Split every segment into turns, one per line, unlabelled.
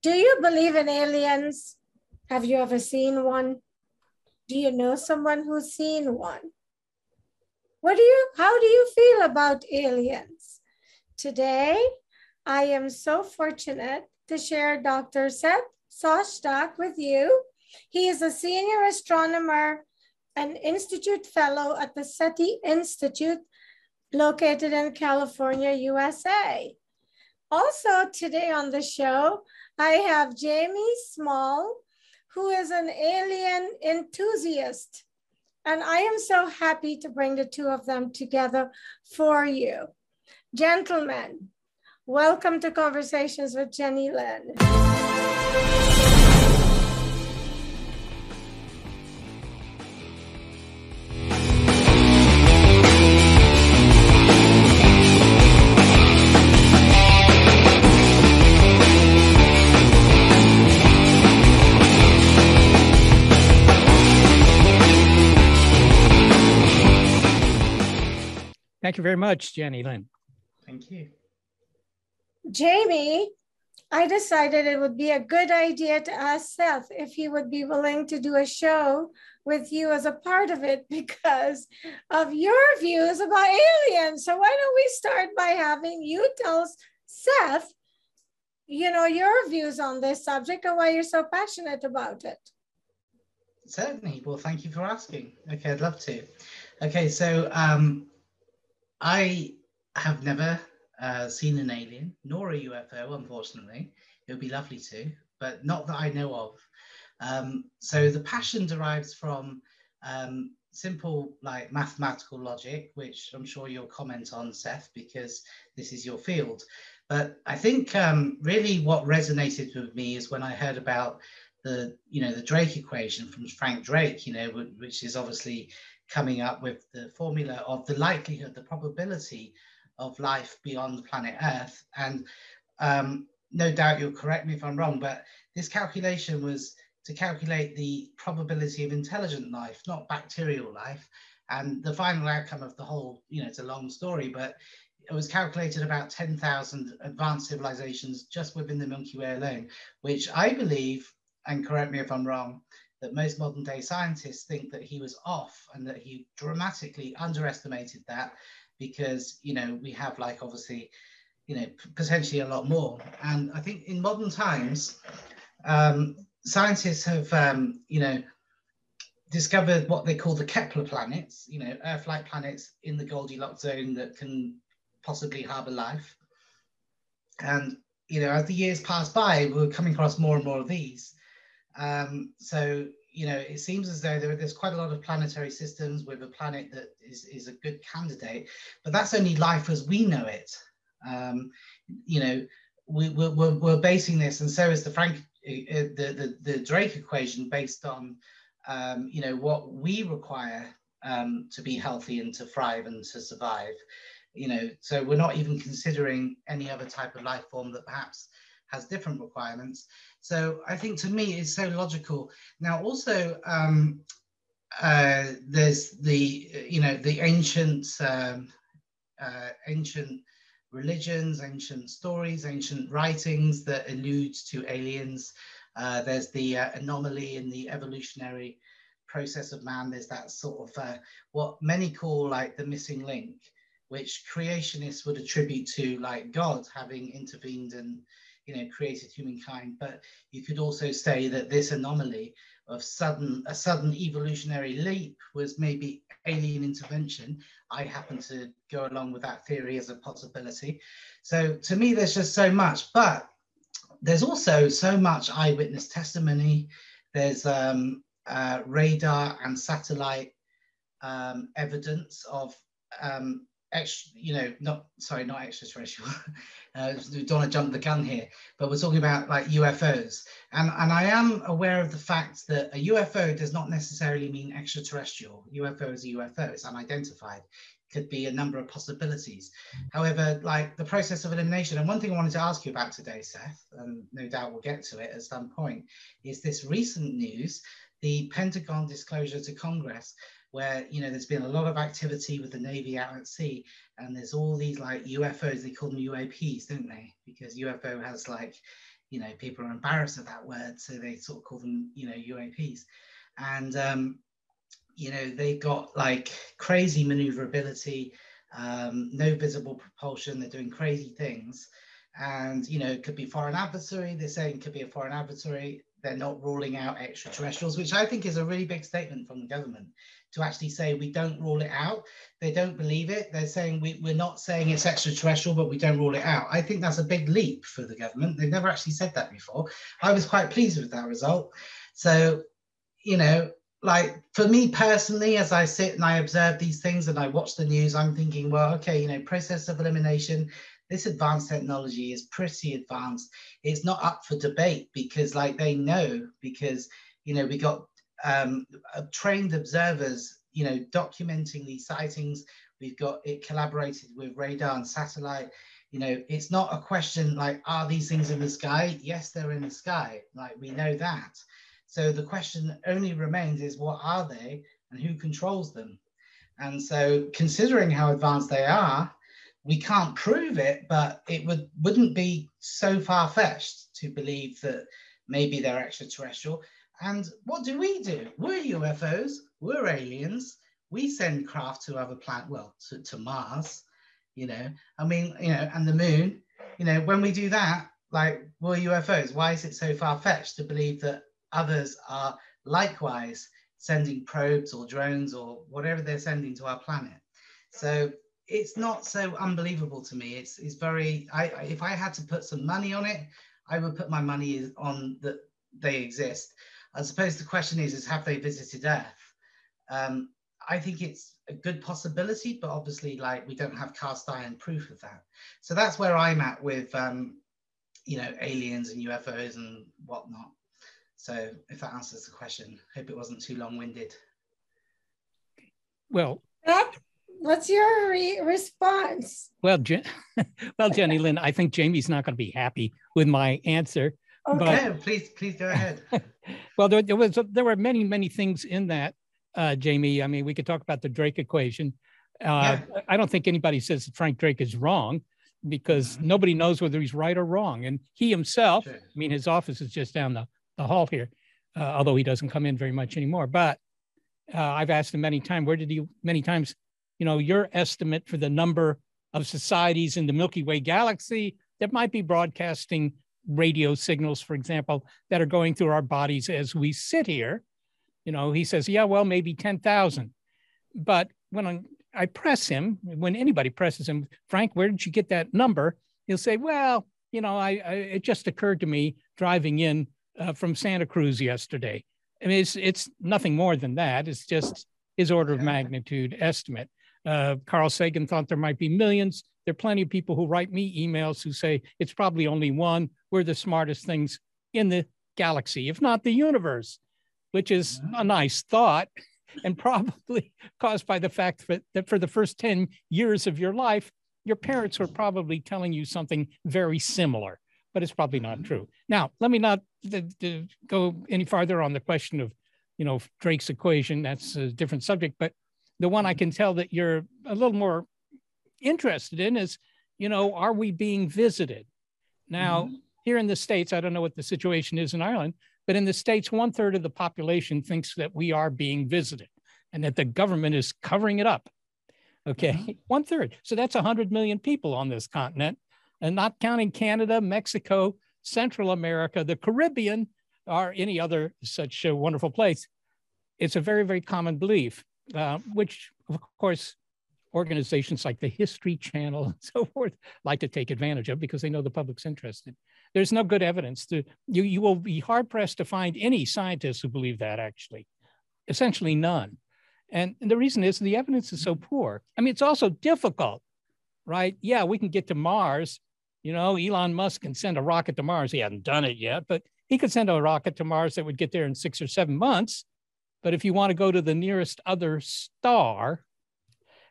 Do you believe in aliens? Have you ever seen one? Do you know someone who's seen one? What do you how do you feel about aliens? Today, I am so fortunate to share Dr. Seth Shostak with you. He is a senior astronomer and institute fellow at the SETI Institute located in California, USA. Also today on the show, I have Jamie Smale, who is an alien enthusiast. And I am so happy to bring the two of them together for you. Gentlemen, welcome to Conversations with Jennylyn.
Thank you very much, Jennylyn.
Thank you.
Jamie, I decided it would be a good idea to ask Seth if he would be willing to do a show with you as a part of it because of your views about aliens. So why don't we start by having you tell Seth, you know, your views on this subject and why you're so passionate about it.
Certainly. Well, thank you for asking. Okay, I'd love to. Okay, so um, I have never uh, seen an alien nor a UFO, unfortunately. It would be lovely to, but not that I know of. Um, so the passion derives from um, simple like mathematical logic, which I'm sure you'll comment on, Seth, because this is your field. But I think um, really what resonated with me is when I heard about the, you know, the Drake equation from Frank Drake, you know, which is obviously coming up with the formula of the likelihood, the probability of life beyond planet Earth. And um, no doubt you'll correct me if I'm wrong, but this calculation was to calculate the probability of intelligent life, not bacterial life. And the final outcome of the whole, you know, it's a long story, but it was calculated about 10,000 advanced civilizations just within the Milky Way alone, which I believe, and correct me if I'm wrong, that most modern day scientists think that he was off and that he dramatically underestimated that because you know we have like obviously you know potentially a lot more. And i think in modern times um, scientists have um, you know discovered what they call the kepler planets you know earth-like planets in the goldilocks zone that can possibly harbor life. And you know as the years pass by we're coming across more and more of these um, so you know, it seems as though there, there's quite a lot of planetary systems with a planet that is, is a good candidate, but that's only life as we know it. Um, you know, we, we're, we're, basing this, and so is the Frank, uh, the, the, the Drake equation based on, um, you know, what we require um, to be healthy and to thrive and to survive. You know, so we're not even considering any other type of life form that perhaps has different requirements. So I think to me it's so logical. Now also um, uh, there's the you know the ancient um, uh, ancient religions, ancient stories, ancient writings that allude to aliens. Uh, there's the uh, anomaly in the evolutionary process of man. There's that sort of uh, what many call like the missing link, which creationists would attribute to like God having intervened and you know, created humankind. But you could also say that this anomaly of sudden a sudden evolutionary leap was maybe alien intervention. I happen to go along with that theory as a possibility. So to me, there's just so much, but there's also so much eyewitness testimony. There's um, uh, radar and satellite um, evidence of um, extra, you know, not sorry, not extraterrestrial. uh, don't want to jump the gun here, but we're talking about like UFOs, and and I am aware of the fact that a UFO does not necessarily mean extraterrestrial. UFO is a UFO; it's unidentified. Could be a number of possibilities. However, like the process of elimination, and one thing I wanted to ask you about today, Seth, and no doubt we'll get to it at some point, is this recent news, the Pentagon disclosure to Congress where you know there's been a lot of activity with the navy out at sea and there's all these like ufos they call them uaps don't they because ufo has like you know, people are embarrassed of that word, so they sort of call them, you know, UAPs. And um, you know, they've got like crazy maneuverability, um, no visible propulsion. They're doing crazy things, and you know, it could be foreign adversary. They're saying it could be a foreign adversary. They're not ruling out extraterrestrials, which I think is a really big statement from the government to actually say we don't rule it out. They don't believe it. They're saying we, we're not saying it's extraterrestrial, but we don't rule it out. I think that's a big leap for the government. They've never actually said that before. I was quite pleased with that result. So, you know, like for me personally, as I sit and I observe these things and I watch the news, I'm thinking, well, okay, you know, process of elimination, this advanced technology is pretty advanced. It's not up for debate because, like, they know because you know we got um, uh, trained observers, you know, documenting these sightings. We've got it collaborated with radar and satellite. You know, it's not a question like, are these things in the sky? Yes, they're in the sky. Like we know that. So the question only remains is what are they and who controls them? And so considering how advanced they are, we can't prove it, but it would wouldn't be so far fetched to believe that maybe they're extraterrestrial. And what do we do? We're UFOs, we're aliens. We send craft to other planets, well, to, to Mars, you know. I mean, you know, and the moon, you know, when we do that, like we're UFOs. Why is it so far fetched to believe that others are likewise sending probes or drones or whatever they're sending to our planet? So it's not so unbelievable to me. It's it's very. I if I had to put some money on it, I would put my money on that they exist. I suppose the question is, is have they visited Earth? Um, I think it's a good possibility, but obviously, like we don't have cast iron proof of that. So that's where I'm at with, um, you know, aliens and UFOs and whatnot. So if that answers the question, hope it wasn't too long-winded.
Well,
what's your re- response?
Well, Je- well, Jennylyn, I think Jamie's not going to be happy with my answer.
Okay, but, please, please go ahead.
well, there, there, was there were many many things in that, uh, Jamie. I mean, we could talk about the Drake equation. Uh, yeah. I don't think anybody says that Frank Drake is wrong because mm-hmm. nobody knows whether he's right or wrong. And he himself, sure. I mean, his office is just down the, the hall here, uh, although he doesn't come in very much anymore. But uh, I've asked him many times, where did he, many times, you know, your estimate for the number of societies in the Milky Way galaxy that might be broadcasting radio signals, for example, that are going through our bodies as we sit here. You know, he says, yeah, well, maybe 10,000. But when I, press him, when anybody presses him, Frank, where did you get that number? He'll say, well, you know, I, I it just occurred to me driving in uh, from Santa Cruz yesterday. I mean, it's, it's nothing more than that. It's just his order of magnitude estimate. Uh, Carl Sagan thought there might be millions. There are plenty of people who write me emails who say it's probably only one. We're the smartest things in the galaxy, if not the universe, which is a nice thought and probably caused by the fact that for the first 10 years of your life, your parents were probably telling you something very similar, but it's probably not true. Now, let me not go any farther on the question of, you know, Drake's equation. That's a different subject, but the one I can tell that you're a little more interested in is, you know, are we being visited? Now, mm-hmm. here in the States, I don't know what the situation is in Ireland, but in the States, one third of the population thinks that we are being visited and that the government is covering it up. Okay, mm-hmm. one third. So that's 100 million people on this continent, and not counting Canada, Mexico, Central America, the Caribbean, or any other such uh, wonderful place. It's a very, very common belief, uh, which, of course, organizations like the History Channel and so forth like to take advantage of because they know the public's interested. There's no good evidence. To, you, you will be hard pressed to find any scientists who believe that, actually. Essentially, none. And, and the reason is the evidence is so poor. I mean, it's also difficult, right? Yeah, we can get to Mars. You know, Elon Musk can send a rocket to Mars. He hasn't done it yet, but he could send a rocket to Mars that would get there in six or seven months. But if you want to go to the nearest other star,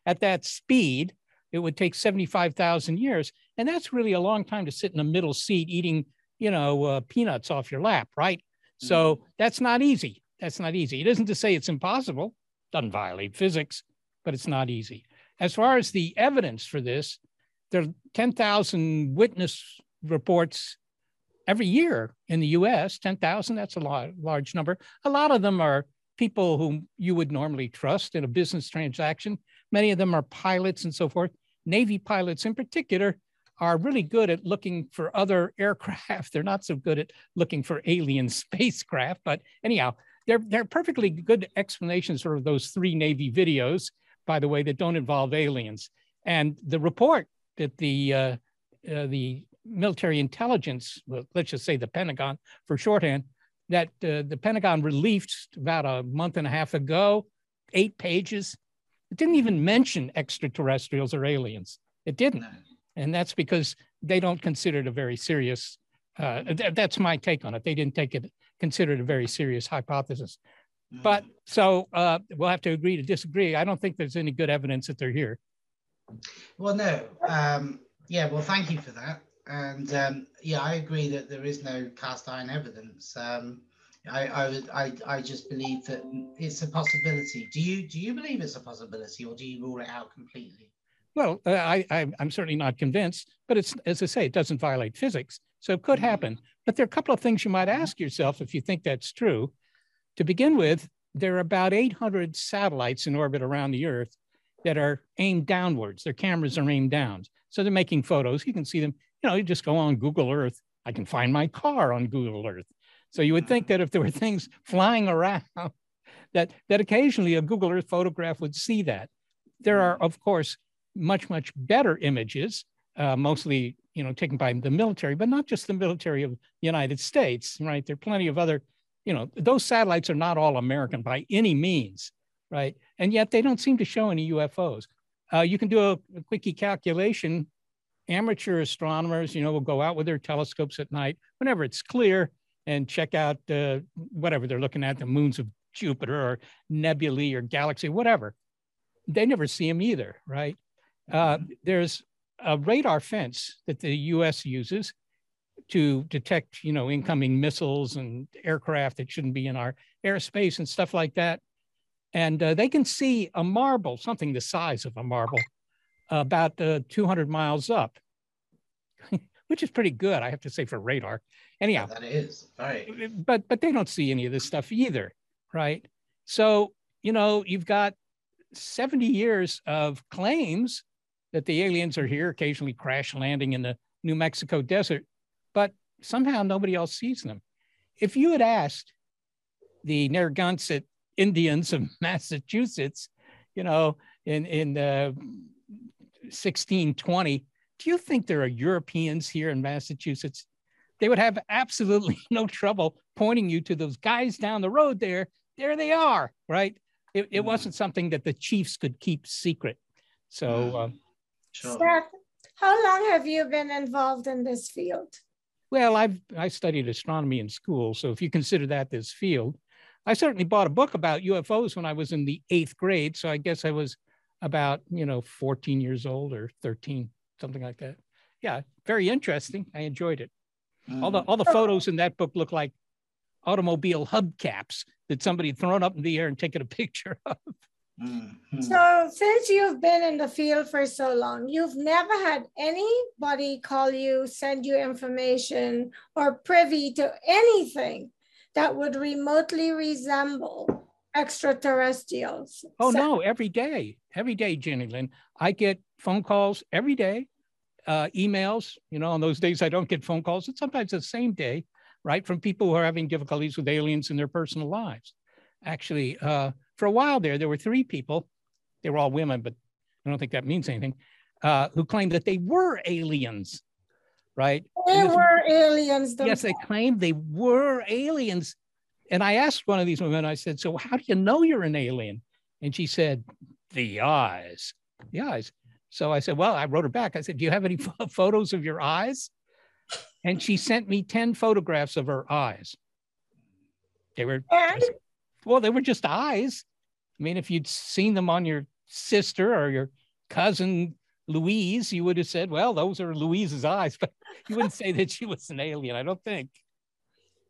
at that speed, it would take 75,000 years. And that's really a long time to sit in a middle seat eating, you know, uh, peanuts off your lap, right? Mm-hmm. So that's not easy. That's not easy. It isn't to say it's impossible, doesn't violate physics, but it's not easy. As far as the evidence for this, there are 10,000 witness reports every year in the US, 10,000, that's a lot, large number. A lot of them are people whom you would normally trust in a business transaction. Many of them are pilots and so forth. Navy pilots in particular are really good at looking for other aircraft. They're not so good at looking for alien spacecraft, but anyhow, they're, they're perfectly good explanations for those three Navy videos, by the way, that don't involve aliens. And the report that the, uh, uh, the military intelligence, well, let's just say the Pentagon for shorthand, that uh, the Pentagon released about a month and a half ago, eight pages. It didn't even mention extraterrestrials or aliens. It didn't. And that's because they don't consider it a very serious, uh, th- that's my take on it. They didn't take it, consider it a very serious hypothesis. But mm. so uh, we'll have to agree to disagree. I don't think there's any good evidence that they're here.
Well, no. Um, yeah, well, thank you for that. And um, yeah, I agree that there is no cast iron evidence. Um, I, I, would, I, I just believe that it's a possibility. Do you, do you believe it's a possibility, or do you rule it out completely?
Well, uh, I, I, am certainly not convinced, but it's as I say, it doesn't violate physics, so it could mm-hmm. happen. But there are a couple of things you might ask yourself if you think that's true. To begin with, there are about 800 satellites in orbit around the Earth that are aimed downwards. Their cameras are aimed down, so they're making photos. You can see them you know, you just go on Google Earth. I can find my car on Google Earth. So you would think that if there were things flying around, that that occasionally a Google Earth photograph would see that. There are, of course, much much better images, uh, mostly you know taken by the military, but not just the military of the United States, right? There are plenty of other, you know, those satellites are not all American by any means, right? And yet they don't seem to show any UFOs. Uh, you can do a, a quickie calculation amateur astronomers, you know, will go out with their telescopes at night whenever it's clear and check out uh, whatever they're looking at, the moons of Jupiter or nebulae or galaxy, whatever. They never see them either, right? Uh, mm-hmm. there's a radar fence that the U.S. uses to detect, you know, incoming missiles and aircraft that shouldn't be in our airspace and stuff like that. And uh, they can see a marble, something the size of a marble, about uh, 200 miles up, which is pretty good, I have to say, for radar. Anyhow,
yeah, that is right.
But but they don't see any of this stuff either, right? So you know you've got 70 years of claims that the aliens are here, occasionally crash landing in the New Mexico desert, but somehow nobody else sees them. If you had asked the Narragansett Indians of Massachusetts, you know, in in uh, 1620, do you think there are Europeans here in Massachusetts? They would have absolutely no trouble pointing you to those guys down the road there. There they are, right? It, it mm. wasn't something that the chiefs could keep secret. So, um,
sure. Seth, how long have you been involved in this field?
Well, I've I studied astronomy in school, so if you consider that this field, I certainly bought a book about UFOs when I was in the eighth grade. So I guess I was about you know 14 years old or 13 something like that yeah very interesting i enjoyed it mm. all the all the photos in that book look like automobile hubcaps that somebody had thrown up in the air and taken a picture of
mm-hmm. so since you've been in the field for so long you've never had anybody call you send you information or privy to anything that would remotely resemble extraterrestrials.
Oh so- no, every day, every day, Jennylyn. I get phone calls every day, uh, emails. You know, on those days I don't get phone calls, and sometimes the same day, right, from people who are having difficulties with aliens in their personal lives. Actually, uh, for a while there, there were three people. They were all women, but I don't think that means anything. Uh, who claimed that they were aliens, right?
They were aliens.
Themselves. Yes, they claimed they were aliens and I asked one of these women, I said, So how do you know you're an alien? And she said, The eyes, the eyes. So I said, Well, I wrote her back. I said, Do you have any photos of your eyes? And she sent me 10 photographs of her eyes. They were, just, well, they were just eyes. I mean, if you'd seen them on your sister or your cousin Louise, you would have said, Well, those are Louise's eyes, but you wouldn't say that she was an alien, I don't think.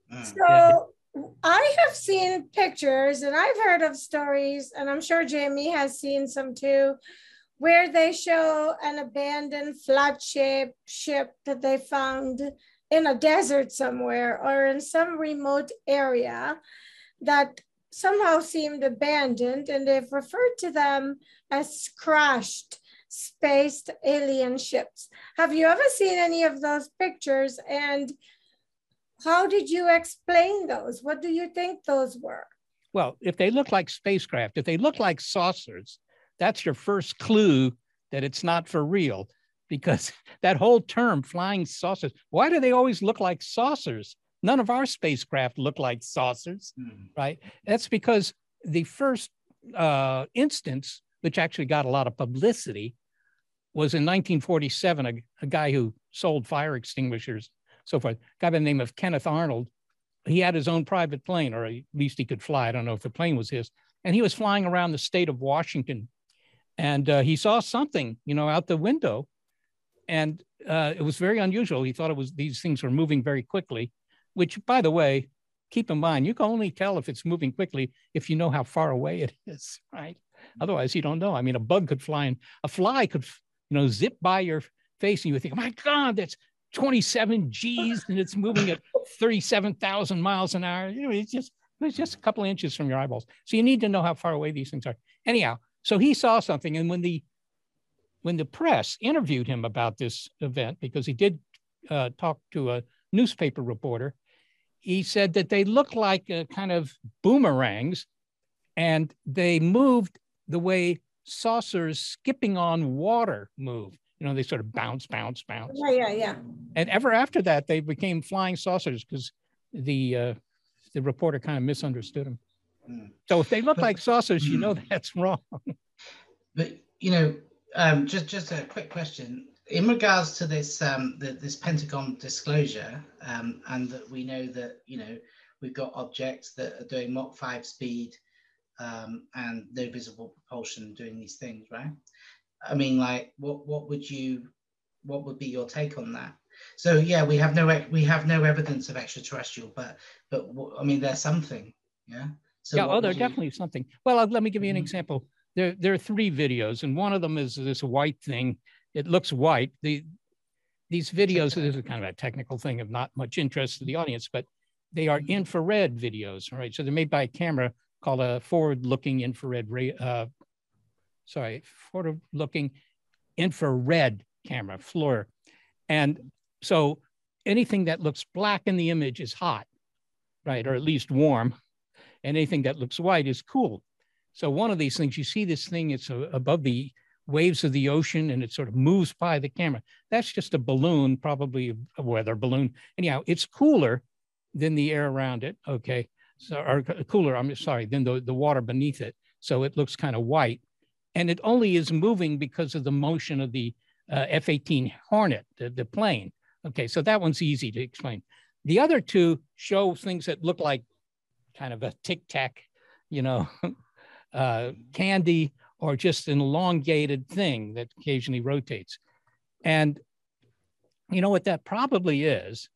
Hmm.
So, I have seen pictures and I've heard of stories, and I'm sure Jamie has seen some too, where they show an abandoned flat shaped ship that they found in a desert somewhere or in some remote area that somehow seemed abandoned, and they've referred to them as crashed spaced alien ships. Have you ever seen any of those pictures? And how did you explain those? What do you think those were?
Well, if they look like spacecraft, if they look like saucers, that's your first clue that it's not for real because that whole term flying saucers why do they always look like saucers none of our spacecraft look like saucers mm. right that's because the first uh, instance which actually got a lot of publicity was in 1947 a, a guy who sold fire extinguishers so forth a guy by the name of kenneth arnold he had his own private plane or at least he could fly i don't know if the plane was his and he was flying around the state of washington and uh, he saw something, you know, out the window, and uh, it was very unusual. He thought it was these things were moving very quickly, which, by the way, keep in mind, you can only tell if it's moving quickly if you know how far away it is, right? Otherwise, you don't know. I mean, a bug could fly and a fly could, you know, zip by your face, and you would think, oh my God, that's 27 G's, and it's moving at 37,000 miles an hour. You know, it's just it's just a couple of inches from your eyeballs. So you need to know how far away these things are. Anyhow, so he saw something, and when the when the press interviewed him about this event, because he did uh, talk to a newspaper reporter, he said that they looked like a kind of boomerangs, and they moved the way saucers skipping on water move. You know, they sort of bounce, bounce, bounce.
Yeah, yeah, yeah.
And ever after that, they became flying saucers because the uh, the reporter kind of misunderstood him. So if they look like saucers, you know hmm. that's wrong.
But you know, um, just just a quick question in regards to this um, the, this Pentagon disclosure, um, and that we know that you know we've got objects that are doing Mach five speed um, and no visible propulsion doing these things, right? I mean, like, what what would you what would be your take on that? So yeah, we have no we have no evidence of extraterrestrial, but but I mean, there's something, yeah.
So yeah, oh, there's you... definitely something. Well, let me give you an mm-hmm. example. There, there are three videos, and one of them is this white thing. It looks white. The these videos, this is kind of a technical thing of not much interest to the audience, but they are mm-hmm. infrared videos, right? So they're made by a camera called a forward-looking infrared ray. Uh, sorry, forward-looking infrared camera, FLIR, and so anything that looks black in the image is hot, right, or at least warm and anything that looks white is cool. So one of these things, you see this thing, it's uh, above the waves of the ocean and it sort of moves by the camera. That's just a balloon, probably a weather balloon. Anyhow, it's cooler than the air around it. Okay. So, or uh, cooler, I'm sorry, than the, the water beneath it. So it looks kind of white. And it only is moving because of the motion of the uh, F 18 Hornet, the, the plane. Okay. So that one's easy to explain. The other two show things that look like kind of a tic tac, you know, uh, candy or just an elongated thing that occasionally rotates. And you know what that probably is?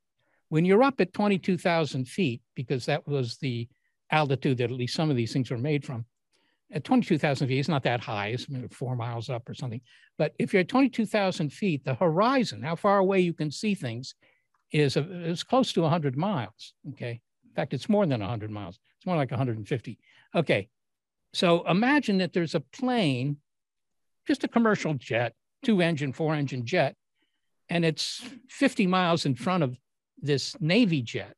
When you're up at 22,000 feet, because that was the altitude that at least some of these things were made from, at 22,000 feet, it's not that high, it's four miles up or something. But if you're at 22,000 feet, the horizon, how far away you can see things, is, a, is close to 100 miles. Okay. In fact, it's more than 100 miles. It's more like 150. Okay. So imagine that there's a plane, just a commercial jet, two engine, four engine jet, and it's 50 miles in front of this Navy jet.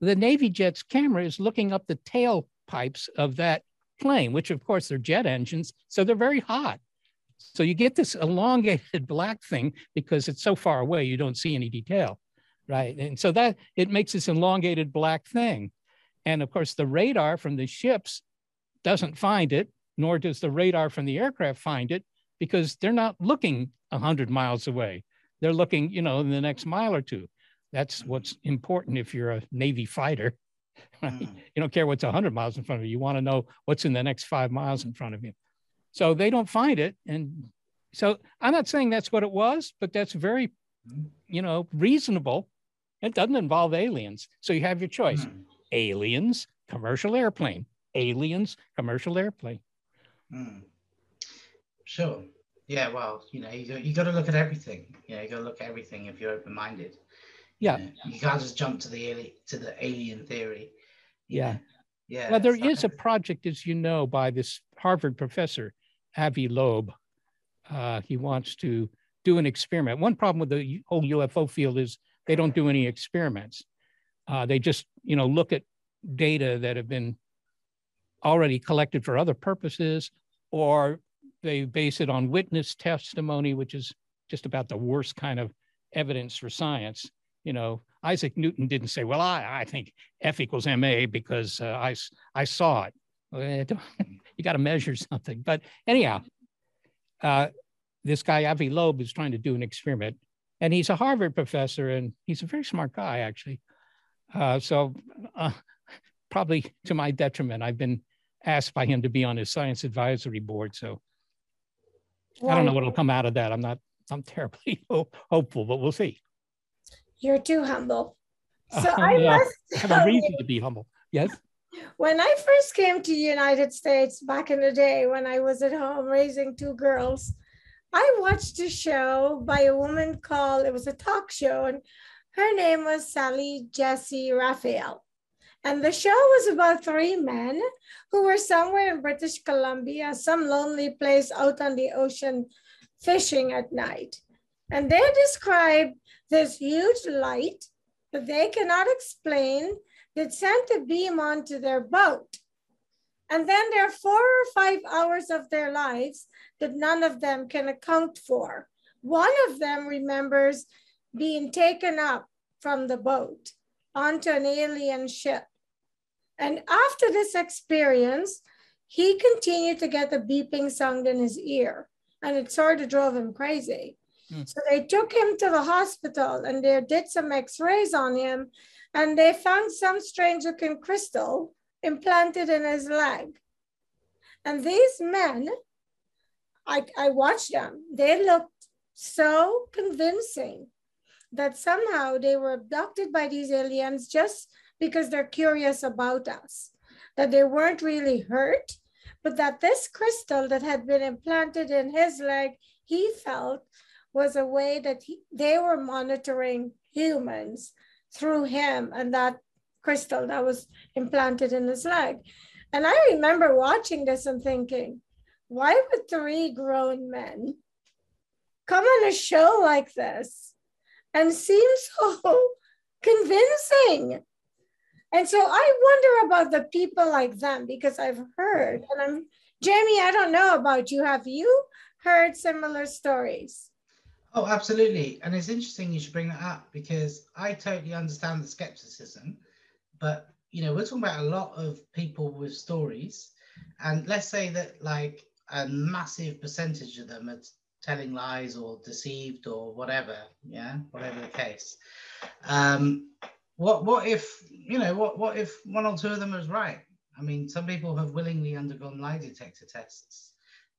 The Navy jet's camera is looking up the tailpipes of that plane, which of course they're jet engines, so they're very hot. So you get this elongated black thing because it's so far away, you don't see any detail right? And so that it makes this elongated black thing. And of course, the radar from the ships doesn't find it, nor does the radar from the aircraft find it because they're not looking 100 miles away. They're looking, you know, in the next mile or two. That's what's important if you're a Navy fighter. Right? Mm. You don't care what's 100 miles in front of you. You want to know what's in the next five miles in front of you. So they don't find it. And so I'm not saying that's what it was, but that's very, you know, reasonable it doesn't involve aliens. So you have your choice mm. aliens, commercial airplane, aliens, commercial airplane.
Mm. Sure. Yeah, well, you know, you got, you got to look at everything. You know, you got to look at everything if you're open minded.
Yeah.
You, can't just jump to the alien to the alien theory.
Yeah.
Yeah.
Well, there is a project, as you know, by this Harvard professor, Avi Loeb. Uh, he wants to do an experiment. One problem with the whole UFO field is they don't do any experiments. Uh, they just, you know, look at data that have been already collected for other purposes, or they base it on witness testimony, which is just about the worst kind of evidence for science. You know, Isaac Newton didn't say, "Well, I, I think F equals ma because uh, I I saw it." you got to measure something. But anyhow, uh, this guy Avi Loeb is trying to do an experiment, and he's a Harvard professor, and he's a very smart guy actually. Uh, so uh, probably to my detriment, I've been asked by him to be on his science advisory board. So I don't know what'll come out of that. I'm not. I'm terribly hopeful, but we'll see.
You're too humble. So oh, I
yeah,
must
have a reason to be humble. Yes.
When I first came to the United States back in the day, when I was at home raising two girls, I watched a show by a woman called. It was a talk show, and her name was Sally Jessy Raphael. And the show was about three men who were somewhere in British Columbia, some lonely place out on the ocean fishing at night. And they described this huge light that they cannot explain that sent a beam onto their boat. And then there are four or five hours of their lives that none of them can account for. One of them remembers being taken up from the boat onto an alien ship. And after this experience, he continued to get the beeping sound in his ear, and it sort of drove him crazy. Mm. So they took him to the hospital and they did some x rays on him, and they found some strange looking crystal implanted in his leg. And these men, I, I watched them, they looked so convincing that somehow they were abducted by these aliens just because they're curious about us, that they weren't really hurt, but that this crystal that had been implanted in his leg, he felt was a way that he, they were monitoring humans through him and that crystal that was implanted in his leg. And I remember watching this and thinking, why would three grown men come on a show like this and seem so convincing? And so I wonder about the people like them because I've heard, and I'm Jamie, I don't know about you. Have you heard similar stories?
Oh, absolutely. And it's interesting you should bring that up because I totally understand the skepticism. But, you know, we're talking about a lot of people with stories. And let's say that, like, a massive percentage of them are telling lies or deceived or whatever. Yeah, whatever the case. Um, what what if you know what what if one or two of them was right? I mean, some people have willingly undergone lie detector tests,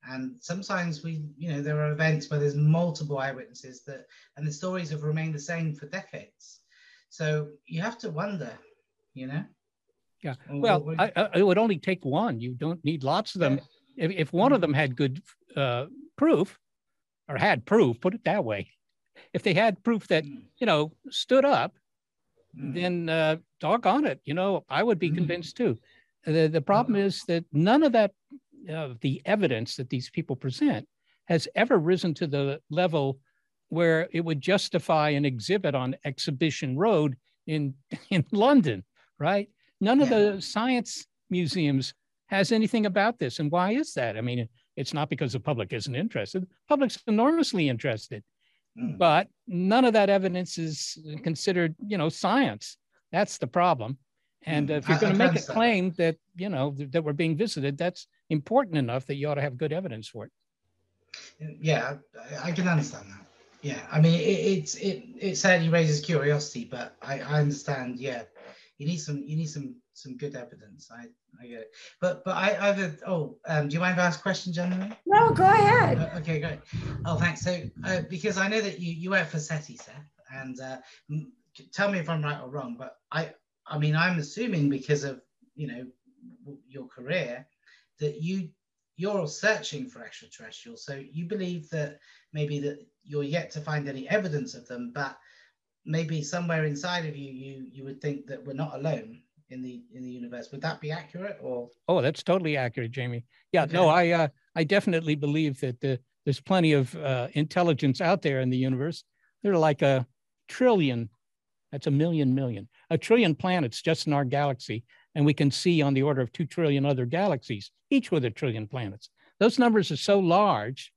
and sometimes we you know there are events where there's multiple eyewitnesses that and the stories have remained the same for decades. So you have to wonder, you know.
Yeah. Well, I, I, it would only take one. You don't need lots of them. Yeah. If, if one of them had good uh, proof, or had proof, put it that way, if they had proof that hmm. you know stood up, mm. then uh, doggone it, you know, I would be mm. convinced too. The, the problem uh-huh. is that none of that, uh, the evidence that these people present has ever risen to the level where it would justify an exhibit on Exhibition Road in, in London, right? None of the science museums has anything about this. And why is that? I mean, it's not because the public isn't interested. The public's enormously interested. Mm. But none of that evidence is considered, you know, science. That's the problem. And mm. if you're going to make a claim that, you know, th- that we're being visited, that's important enough that you ought to have good evidence for it.
Yeah, I, I can understand that. Yeah, I mean, it, it's it it certainly raises curiosity, but I, I understand. Yeah, you need some you need some some good evidence. I I get it. But but I either oh um, do you mind if I ask a question, generally?
No, go ahead.
Uh, okay, great. Oh, thanks. So uh, because I know that you you work for SETI, Seth, and uh, tell me if I'm right or wrong, but I I mean I'm assuming because of you know your career that you you're searching for extraterrestrials so you believe that maybe that you're yet to find any evidence of them but maybe somewhere inside of you, you you would think that we're not alone in the in the universe. Would that be accurate? Or
oh, that's totally accurate, Jamie. Yeah, okay. no, I uh, I definitely believe that the, there's plenty of uh, intelligence out there in the universe. There are like a trillion. That's a million million, a trillion planets just in our galaxy, and we can see on the order of two trillion other galaxies, each with a trillion planets. Those numbers are so large,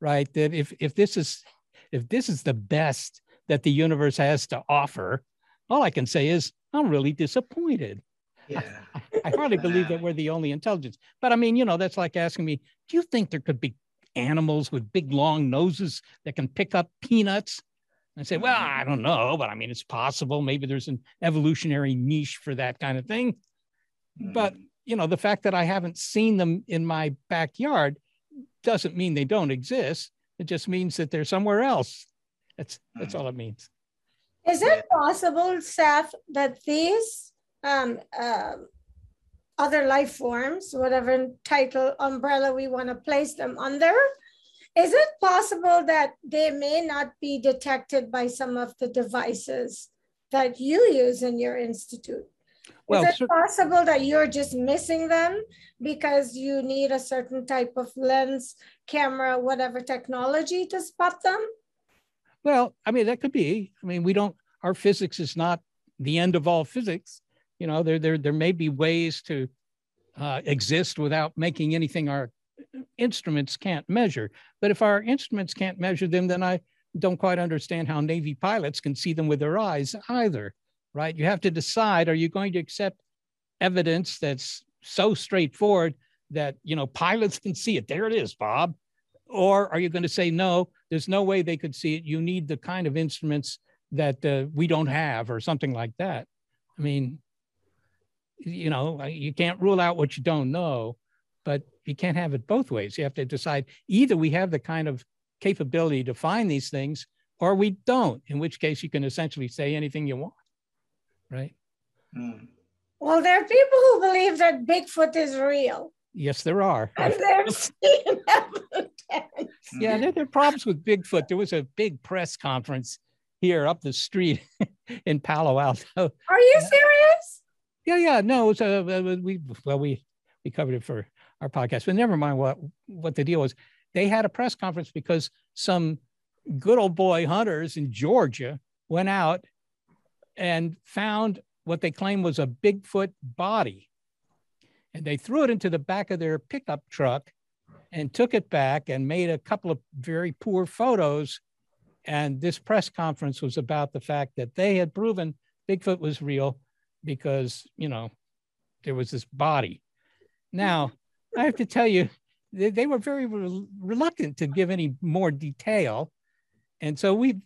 right? That if if this is if this is the best that the universe has to offer, all I can say is I'm really disappointed.
Yeah.
I, I hardly believe that we're the only intelligence. But I mean, you know, that's like asking me, do you think there could be animals with big long noses that can pick up peanuts? I say, well, I don't know, but I mean, it's possible. Maybe there's an evolutionary niche for that kind of thing. But, mm. you know, the fact that I haven't seen them in my backyard doesn't mean they don't exist. It just means that they're somewhere else. That's that's all it means.
Is it possible, Seth, that these um, uh, other life forms, whatever title umbrella we want to place them under, is it possible that they may not be detected by some of the devices that you use in your institute? Well, is it possible that you're just missing them because you need a certain type of lens, camera, whatever technology to spot them?
Well, I mean, that could be. I mean, we don't, our physics is not the end of all physics. You know, there, there, there may be ways to uh, exist without making anything our instruments can't measure. But if our instruments can't measure them, then I don't quite understand how Navy pilots can see them with their eyes either, right? You have to decide, are you going to accept evidence that's so straightforward that, you know, pilots can see it? There it is, Bob. Or are you going to say, no, there's no way they could see it. You need the kind of instruments that uh, we don't have or something like that. I mean, you know, you can't rule out what you don't know, but you can't have it both ways. You have to decide either we have the kind of capability to find these things or we don't, in which case you can essentially say anything you want, right?
Mm.
Well, there are people who believe that Bigfoot is real.
Yes, there are.
And they've seen evidence.
Yeah, there, there are problems with Bigfoot. There was a big press conference here up the street in Palo Alto.
Are you serious?
Yeah, yeah. No, so uh, we well we we covered it for our podcast, but never mind what what the deal was. They had a press conference because some good old boy hunters in Georgia went out and found what they claimed was a Bigfoot body and they threw it into the back of their pickup truck and took it back and made a couple of very poor photos. And this press conference was about the fact that they had proven Bigfoot was real because, you know, there was this body. Now, I have to tell you, they, they were very re- reluctant to give any more detail. And so we,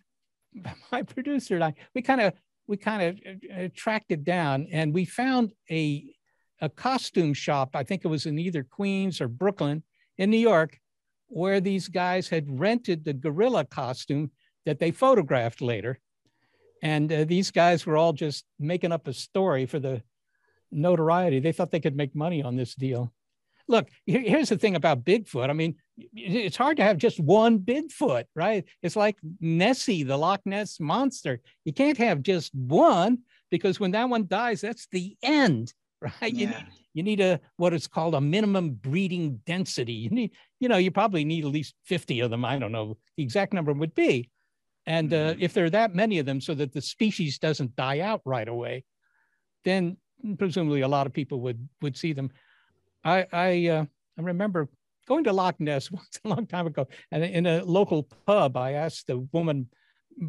my producer and I, we kind of, we kind of uh, tracked it down and we found a a costume shop. I think it was in either Queens or Brooklyn in New York, where these guys had rented the gorilla costume that they photographed later. And uh, these guys were all just making up a story for the notoriety. They thought they could make money on this deal. Look, here's the thing about Bigfoot. I mean, it's hard to have just one Bigfoot, right? It's like Nessie, the Loch Ness monster. You can't have just one because when that one dies, that's the end right? You need you need a what is called a minimum breeding density. You need, you know, you probably need at least 50 of them. I don't know the exact number would be. And uh, mm-hmm. if there are that many of them so that the species doesn't die out right away, then presumably a lot of people would would see them. I I, uh, I remember going to Loch Ness once a long time ago, and in a local pub, I asked the woman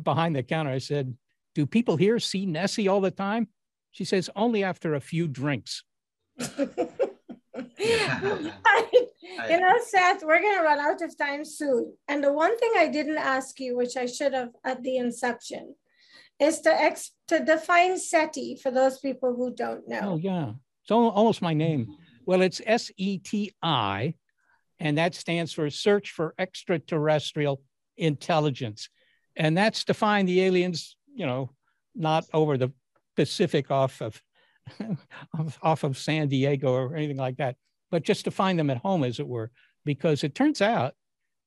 behind the counter. I said, "Do people here see Nessie all the time?" She says, only after a few drinks.
you know, Seth, we're going to run out of time soon. And the one thing I didn't ask you, which I should have at the inception, is to ex- to define SETI for those people who don't know.
Oh, yeah. It's almost my name. Well, it's S E T I, and that stands for Search for Extraterrestrial Intelligence. And that's to find the aliens, you know, not over the Pacific off of off of San Diego or anything like that, but just to find them at home, as it were, because it turns out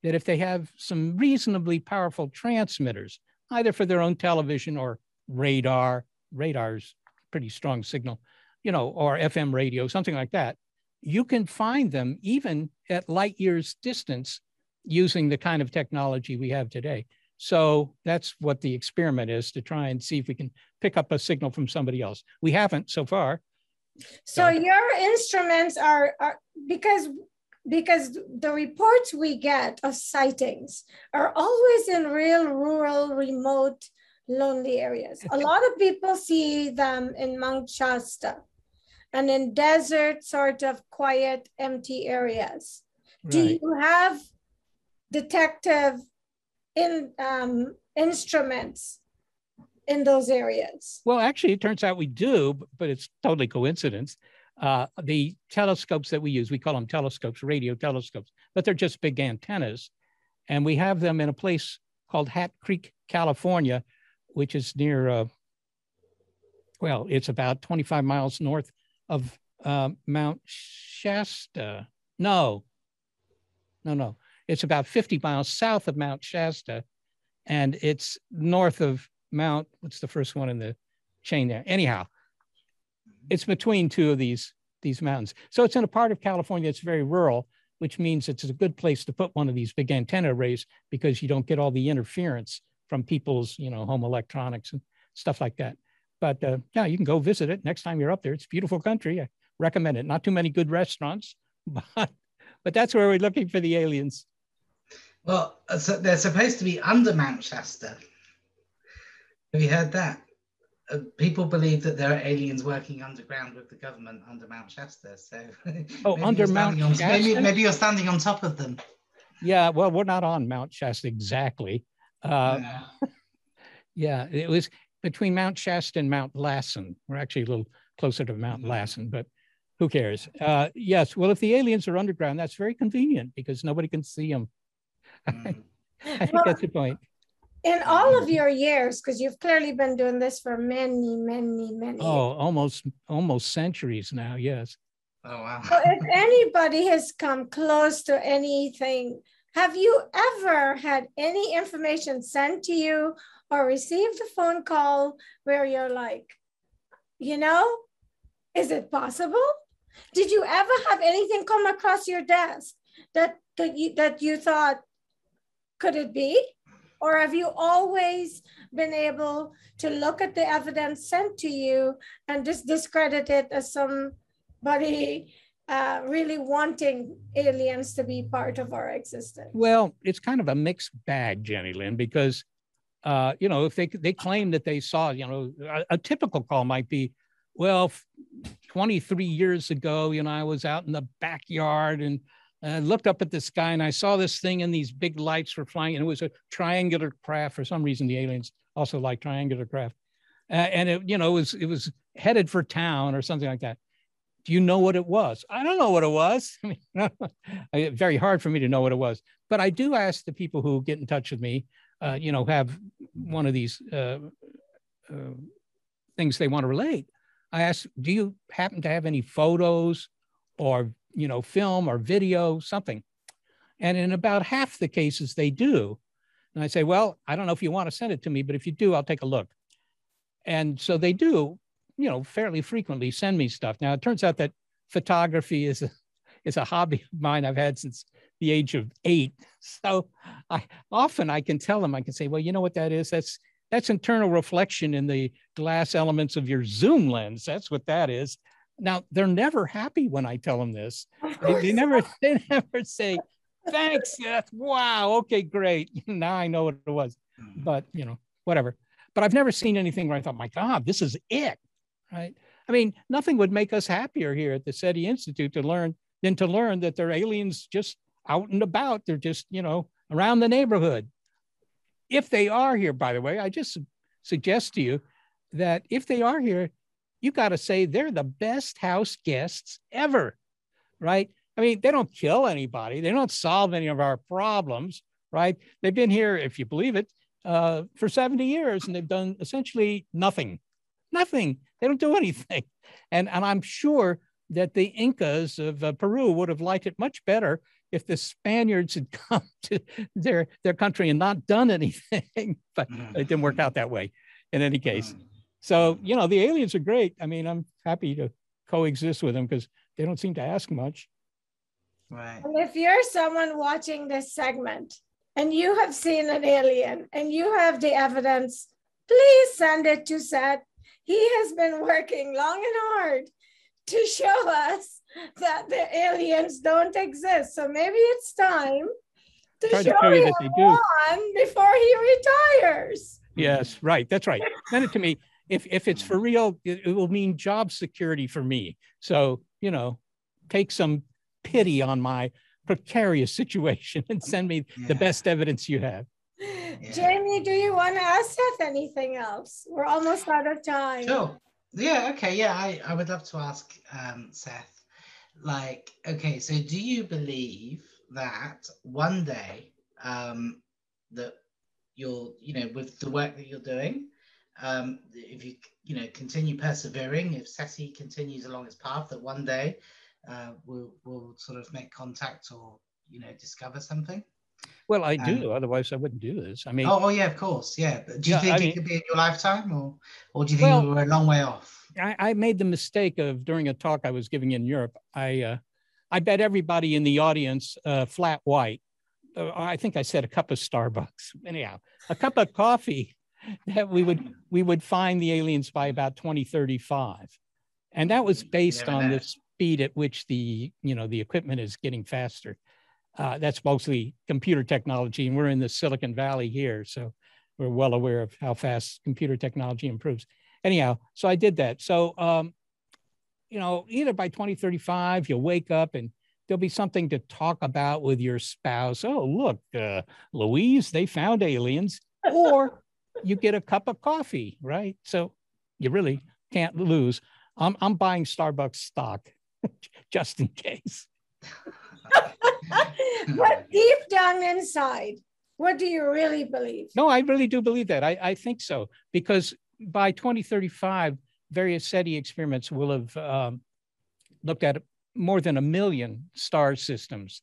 that if they have some reasonably powerful transmitters, either for their own television or radar. Radar's pretty strong signal, you know, or FM radio, something like that. You can find them even at light years distance using the kind of technology we have today. So that's what the experiment is to try and see if we can pick up a signal from somebody else. We haven't so far.
So, so your instruments are, are because because the reports we get of sightings are always in real rural, remote, lonely areas. A lot of people see them in Mount Shasta and in desert, sort of quiet, empty areas. Right. Do you have detective in um, instruments in those areas?
Well, actually, it turns out we do, but it's totally coincidence. Uh, the telescopes that we use, we call them telescopes, radio telescopes, but they're just big antennas. And we have them in a place called Hat Creek, California, which is near, uh, well, it's about 25 miles north of uh, Mount Shasta. No, no, no. It's about 50 miles south of Mount Shasta, and it's north of Mount, what's the first one in the chain there? Anyhow, it's between two of these, these mountains. So it's in a part of California that's very rural, which means it's a good place to put one of these big antenna arrays because you don't get all the interference from people's, you know, home electronics and stuff like that. But uh, yeah, you can go visit it next time you're up there. It's beautiful country. I recommend it. Not too many good restaurants, but but that's where we're looking for the aliens.
Well, uh, so they're supposed to be under Mount Shasta. Have you heard that? Uh, people believe that there are aliens working underground with the government under Mount Shasta. So,
oh, under Mount
on, Shasta? Maybe, maybe, you're standing on top of them.
Yeah, well, we're not on Mount Shasta exactly. Uh, yeah. yeah, it was between Mount Shasta and Mount Lassen. We're actually a little closer to Mount mm-hmm. Lassen, but who cares? Uh, yes, well, if the aliens are underground, that's very convenient because nobody can see them. Mm. I think well, that's the point
in all of your years because you've clearly been doing this for many many many
oh almost almost centuries now yes
oh wow
so if anybody has come close to anything have you ever had any information sent to you or received a phone call where you're like you know is it possible did you ever have anything come across your desk that that you that you thought could it be or have you always been able to look at the evidence sent to you and just discredit it as somebody uh, really wanting aliens to be part of our existence?
Well, it's kind of a mixed bag, Jennylyn, because uh, you know if they they claim that they saw, you know, a, a typical call might be, well, 23 years ago, you know, I was out in the backyard and I looked up at the sky and I saw this thing and these big lights were flying and it was a triangular craft. For some reason, the aliens also like triangular craft. Uh, and it, you know, it was, it was headed for town or something like that. Do you know what it was? I don't know what it was. I mean, very hard for me to know what it was. But I do ask the people who get in touch with me, uh, you know, have one of these uh, uh things they want to relate. I ask, do you happen to have any photos or you know, film or video, something. And in about half the cases, they do. And I say, well, I don't know if you want to send it to me, but if you do, I'll take a look. And so they do, you know, fairly frequently send me stuff. Now it turns out that photography is a, is a hobby of mine I've had since the age of eight. So I often I can tell them, I can say, well, you know what that is? That's that's internal reflection in the glass elements of your zoom lens. That's what that is. Now they're never happy when I tell them this. They, they, never they never say, "Thanks, Seth. Wow, okay, great. now I know what it was." Mm-hmm. But you know, whatever. But I've never seen anything where I thought, "My God, this is it." Right? I mean, nothing would make us happier here at the SETI Institute to learn than to learn that they're aliens just out and about. They're just you know around the neighborhood. If they are here, by the way, I just suggest to you that if they are here, you got to say they're the best house guests ever, right? I mean, they don't kill anybody, they don't solve any of our problems, right? They've been here, if you believe it, uh, for 70 years and they've done essentially nothing. Nothing. They don't do anything. And, and I'm sure that the Incas of uh, Peru would have liked it much better if the Spaniards had come to their their country and not done anything, but
Mm.
it didn't work out that way. In any case,
Mm.
so you know the aliens are great. I mean, I'm happy to coexist with them because they don't seem to ask much.
Right.
And if you're someone watching this segment and you have seen an alien and you have the evidence, please send it to Seth. He has been working long and hard to show us that the aliens don't exist. So maybe it's time to
Try
show
show you
him
that they do.
one before he retires.
Yes, right. That's right. Send it to me. If if it's for real, it, it will mean job security for me. So you know, take some pity on my precarious situation and send me the best evidence you have.
Jamie, do you want to ask Seth anything else? We're almost out of time.
Sure. Yeah. Okay. Yeah. I, I would love to ask um, Seth. Like, okay, so do you believe that one day um, that you'll, you know, with the work that you're doing, um, if you, you know, continue persevering, if SETI continues along its path, that one day uh, we'll, we'll sort of make contact or, you know, discover something?
Well, I
Um,
do. Otherwise, I wouldn't do this. I mean,
Oh, oh yeah, of course. Yeah. But do you
Yeah,
think
I
it
mean-
could be in your lifetime or, or do you think
Well-
we're a long way off?
I, I made the mistake of during a talk I was giving in Europe. I uh, I bet everybody in the audience uh, flat white. Uh, I think I said a cup of Starbucks. Anyhow, a cup of coffee that we would we would find the aliens by about 2035, and that was based on the speed at which the you know the equipment is getting faster. Uh, that's mostly computer technology, and we're in the Silicon Valley here, so we're well aware of how fast computer technology improves anyhow, so I did that. So, um, you know, either by 2035, you'll wake up and there'll be something to talk about with your spouse. Oh, look, uh, Louise, they found aliens. Or you get a cup of coffee, right? So you really can't lose. I'm, I'm buying Starbucks stock just in case.
but deep down inside, what do you really believe?
No, I really do believe that. I, I think so because by 2035, various SETI experiments will have um, looked at more than a million star systems.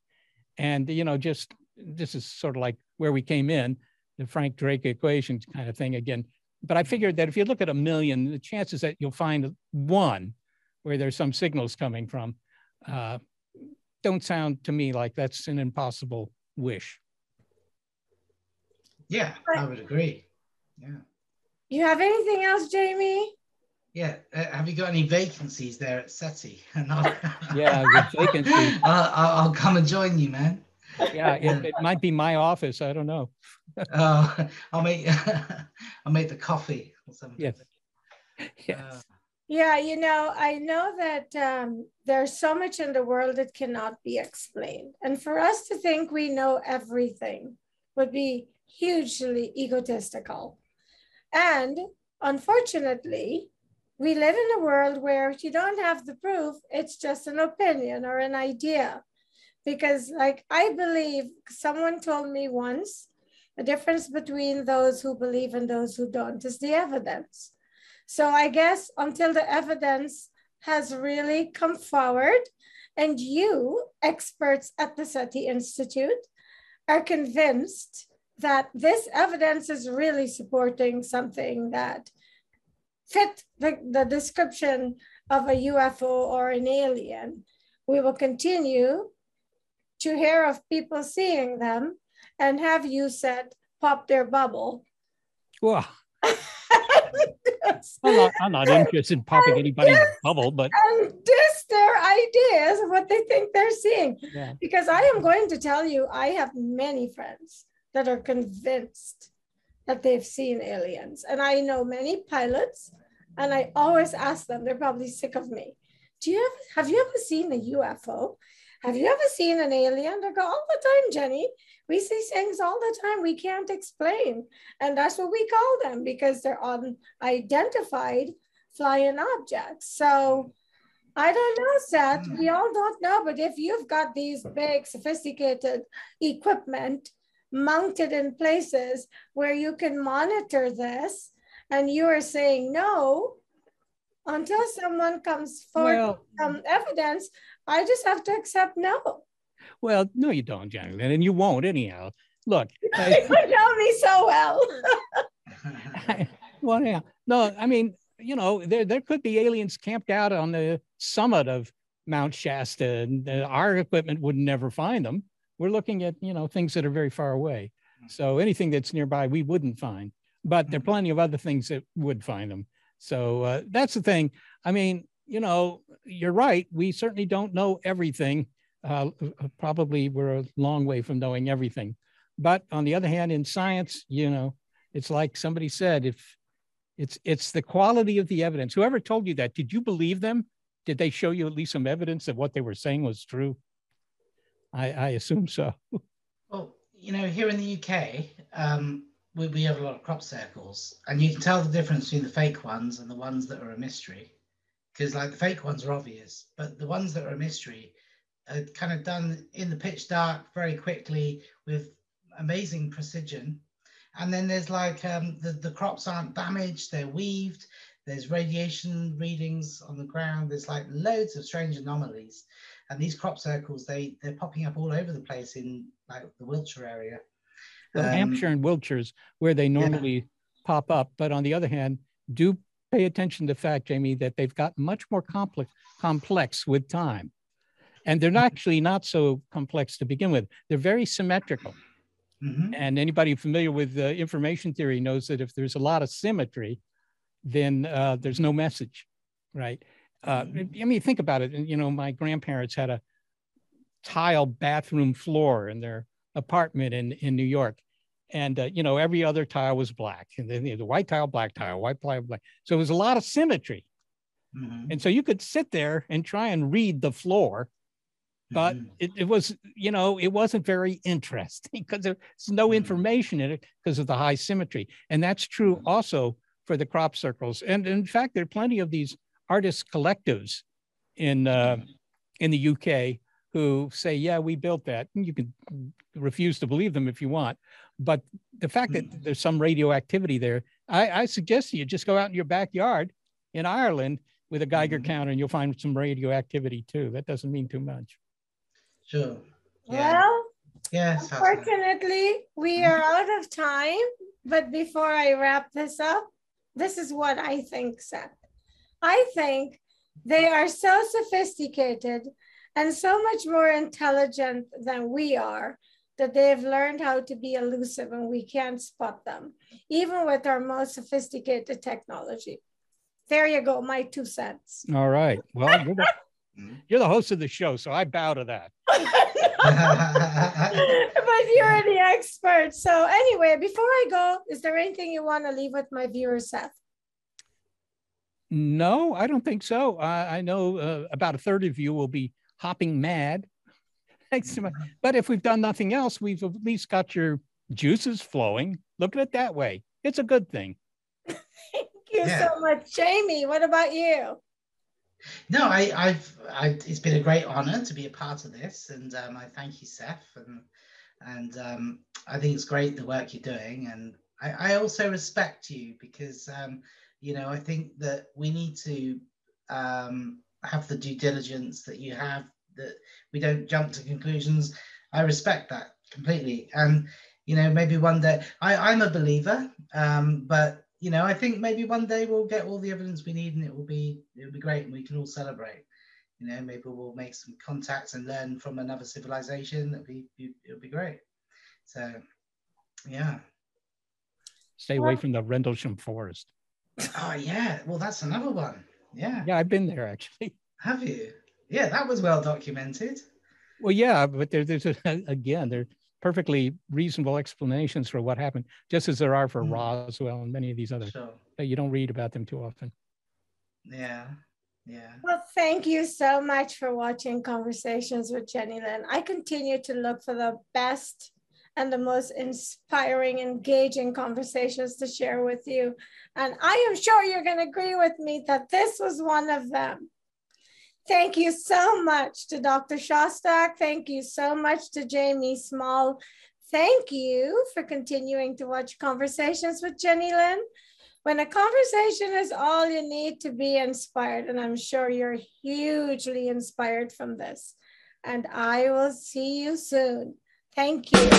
And, you know, just this is sort of like where we came in, the Frank Drake equation kind of thing again. But I figured that if you look at a million, the chances that you'll find one where there's some signals coming from uh, don't sound to me like that's an impossible wish.
Yeah, I would agree. Yeah.
You have anything else, Jamie?
Yeah. Uh, have you got any vacancies there at SETI? And I'll,
Yeah, the vacancy.
I'll, I'll, I'll come and join you, man.
Yeah, it, it might be my office. I don't know.
Oh, I'll make I'll make the coffee or something.
Yes.
Uh,
Yes.
Yeah, you know, I know that um, there's so much in the world that cannot be explained. And for us to think we know everything would be hugely egotistical. And unfortunately, we live in a world where if you don't have the proof, it's just an opinion or an idea. Because, like, I believe someone told me once the difference between those who believe and those who don't is the evidence. So I guess until the evidence has really come forward and you, experts at the SETI Institute, are convinced that this evidence is really supporting something that fit the, the description of a UFO or an alien, we will continue to hear of people seeing them and have you said pop their bubble.
Well, I'm not, I'm not interested in popping anybody's bubble, but
and diss their ideas of what they think they're seeing.
Yeah.
Because I am going to tell you, I have many friends that are convinced that they've seen aliens. And I know many pilots, and I always ask them, they're probably sick of me. Do you ever, have you ever seen a UFO? Have you ever seen an alien? They go, all the time, Jenny. We see things all the time we can't explain. And that's what we call them because they're unidentified flying objects. So I don't know, Seth. We mm. all don't know. But if you've got these big, sophisticated equipment mounted in places where you can monitor this, and you are saying no, until someone comes forward
well,
with some evidence, I just have to accept no.
Well, no, you don't, Jennylyn, and you won't anyhow. Look,
you know me so well.
well, yeah, no, I mean, you know, there there could be aliens camped out on the summit of Mount Shasta, and uh, our equipment would never find them. We're looking at you know things that are very far away. So anything that's nearby, we wouldn't find. But there are plenty of other things that would find them. So uh, that's the thing. I mean, you know, you're right. We certainly don't know everything. Uh, probably we're a long way from knowing everything. But on the other hand, in science, you know, it's like somebody said, if it's it's the quality of the evidence. Whoever told you that, did you believe them? Did they show you at least some evidence that what they were saying was true? I, I assume so.
Well, you know, here in the UK, um, we, we have a lot of crop circles, and you can tell the difference between the fake ones and the ones that are a mystery. Because, like, the fake ones are obvious, but the ones that are a mystery are kind of done in the pitch dark very quickly with amazing precision. And then there's like um, the, the crops aren't damaged, they're weaved, there's radiation readings on the ground, there's like loads of strange anomalies. And these crop circles, they, they're popping up all over the place in like the Wiltshire area.
Well, um, Hampshire and Wiltshires, where they normally yeah. pop up. But on the other hand, do pay attention to the fact, Jamie, that they've got much more complex, complex with time. And they're not actually not so complex to begin with. They're very symmetrical. Mm-hmm. And anybody familiar with uh, information theory knows that if there's a lot of symmetry, then uh, there's no message, right? Uh, mm-hmm. I mean, think about it. You know, my grandparents had a tile bathroom floor in their apartment in, in New York and uh, you know every other tile was black and then the white tile black tile white tile black so it was a lot of symmetry mm-hmm. and so you could sit there and try and read the floor but mm-hmm. it, it was you know it wasn't very interesting because there's no mm-hmm. information in it because of the high symmetry and that's true mm-hmm. also for the crop circles and in fact there are plenty of these artist collectives in uh, mm-hmm. in the uk who say, yeah, we built that. And you can refuse to believe them if you want. But the fact that mm. there's some radioactivity there, I, I suggest you just go out in your backyard in Ireland with a Geiger mm-hmm. counter and you'll find some radioactivity too. That doesn't mean too much.
Sure.
Yeah. Well, yes. Unfortunately, we are out of time. But before I wrap this up, this is what I think, Seth. I think they are so sophisticated and so much more intelligent than we are that they've learned how to be elusive and we can't spot them, even with our most sophisticated technology. There you go, my two cents.
All right. Well, you're the, you're the host of the show, so I bow to that. but
you're the expert. So, anyway, before I go, is there anything you want to leave with my viewers, Seth?
No, I don't think so. Uh, I know uh, about a third of you will be hopping mad. Thanks so much. But if we've done nothing else, we've at least got your juices flowing. Look at it that way. It's a good thing.
Thank you yeah. so much, Jamie. What about you?
No, I, I've, I, it's been a great honor to be a part of this, and um, I thank you, Seth, and and um, I think it's great the work you're doing, and I, I also respect you because um, you know I think that we need to um, have the due diligence that you have that we don't jump to conclusions. I respect that completely. And you know maybe one day I, i'm a believer um, but you know i think maybe one day we'll get all the evidence we need and it will be it'll be great and we can all celebrate. You know maybe we'll make some contacts and learn from another civilization. That'll be it'll be great. So yeah.
Stay away from the rendlesham forest.
Oh yeah. Well that's another one. Yeah.
Yeah, I've been there actually.
Have you? Yeah, that was well documented.
Well, yeah, but there, there's a, again, there are perfectly reasonable explanations for what happened, just as there are for mm. Roswell and many of these others. Sure. But you don't read about them too often.
Yeah. Yeah.
Well, thank you so much for watching Conversations with Jennylyn. I continue to look for the best and the most inspiring, engaging conversations to share with you. And I am sure you're going to agree with me that this was one of them. Thank you so much to Dr. Shostak. Thank you so much to Jamie Smale. Thank you for continuing to watch Conversations with Jennylyn. When a conversation is all you need to be inspired, and I'm sure you're hugely inspired from this. and I will see you soon. Thank you.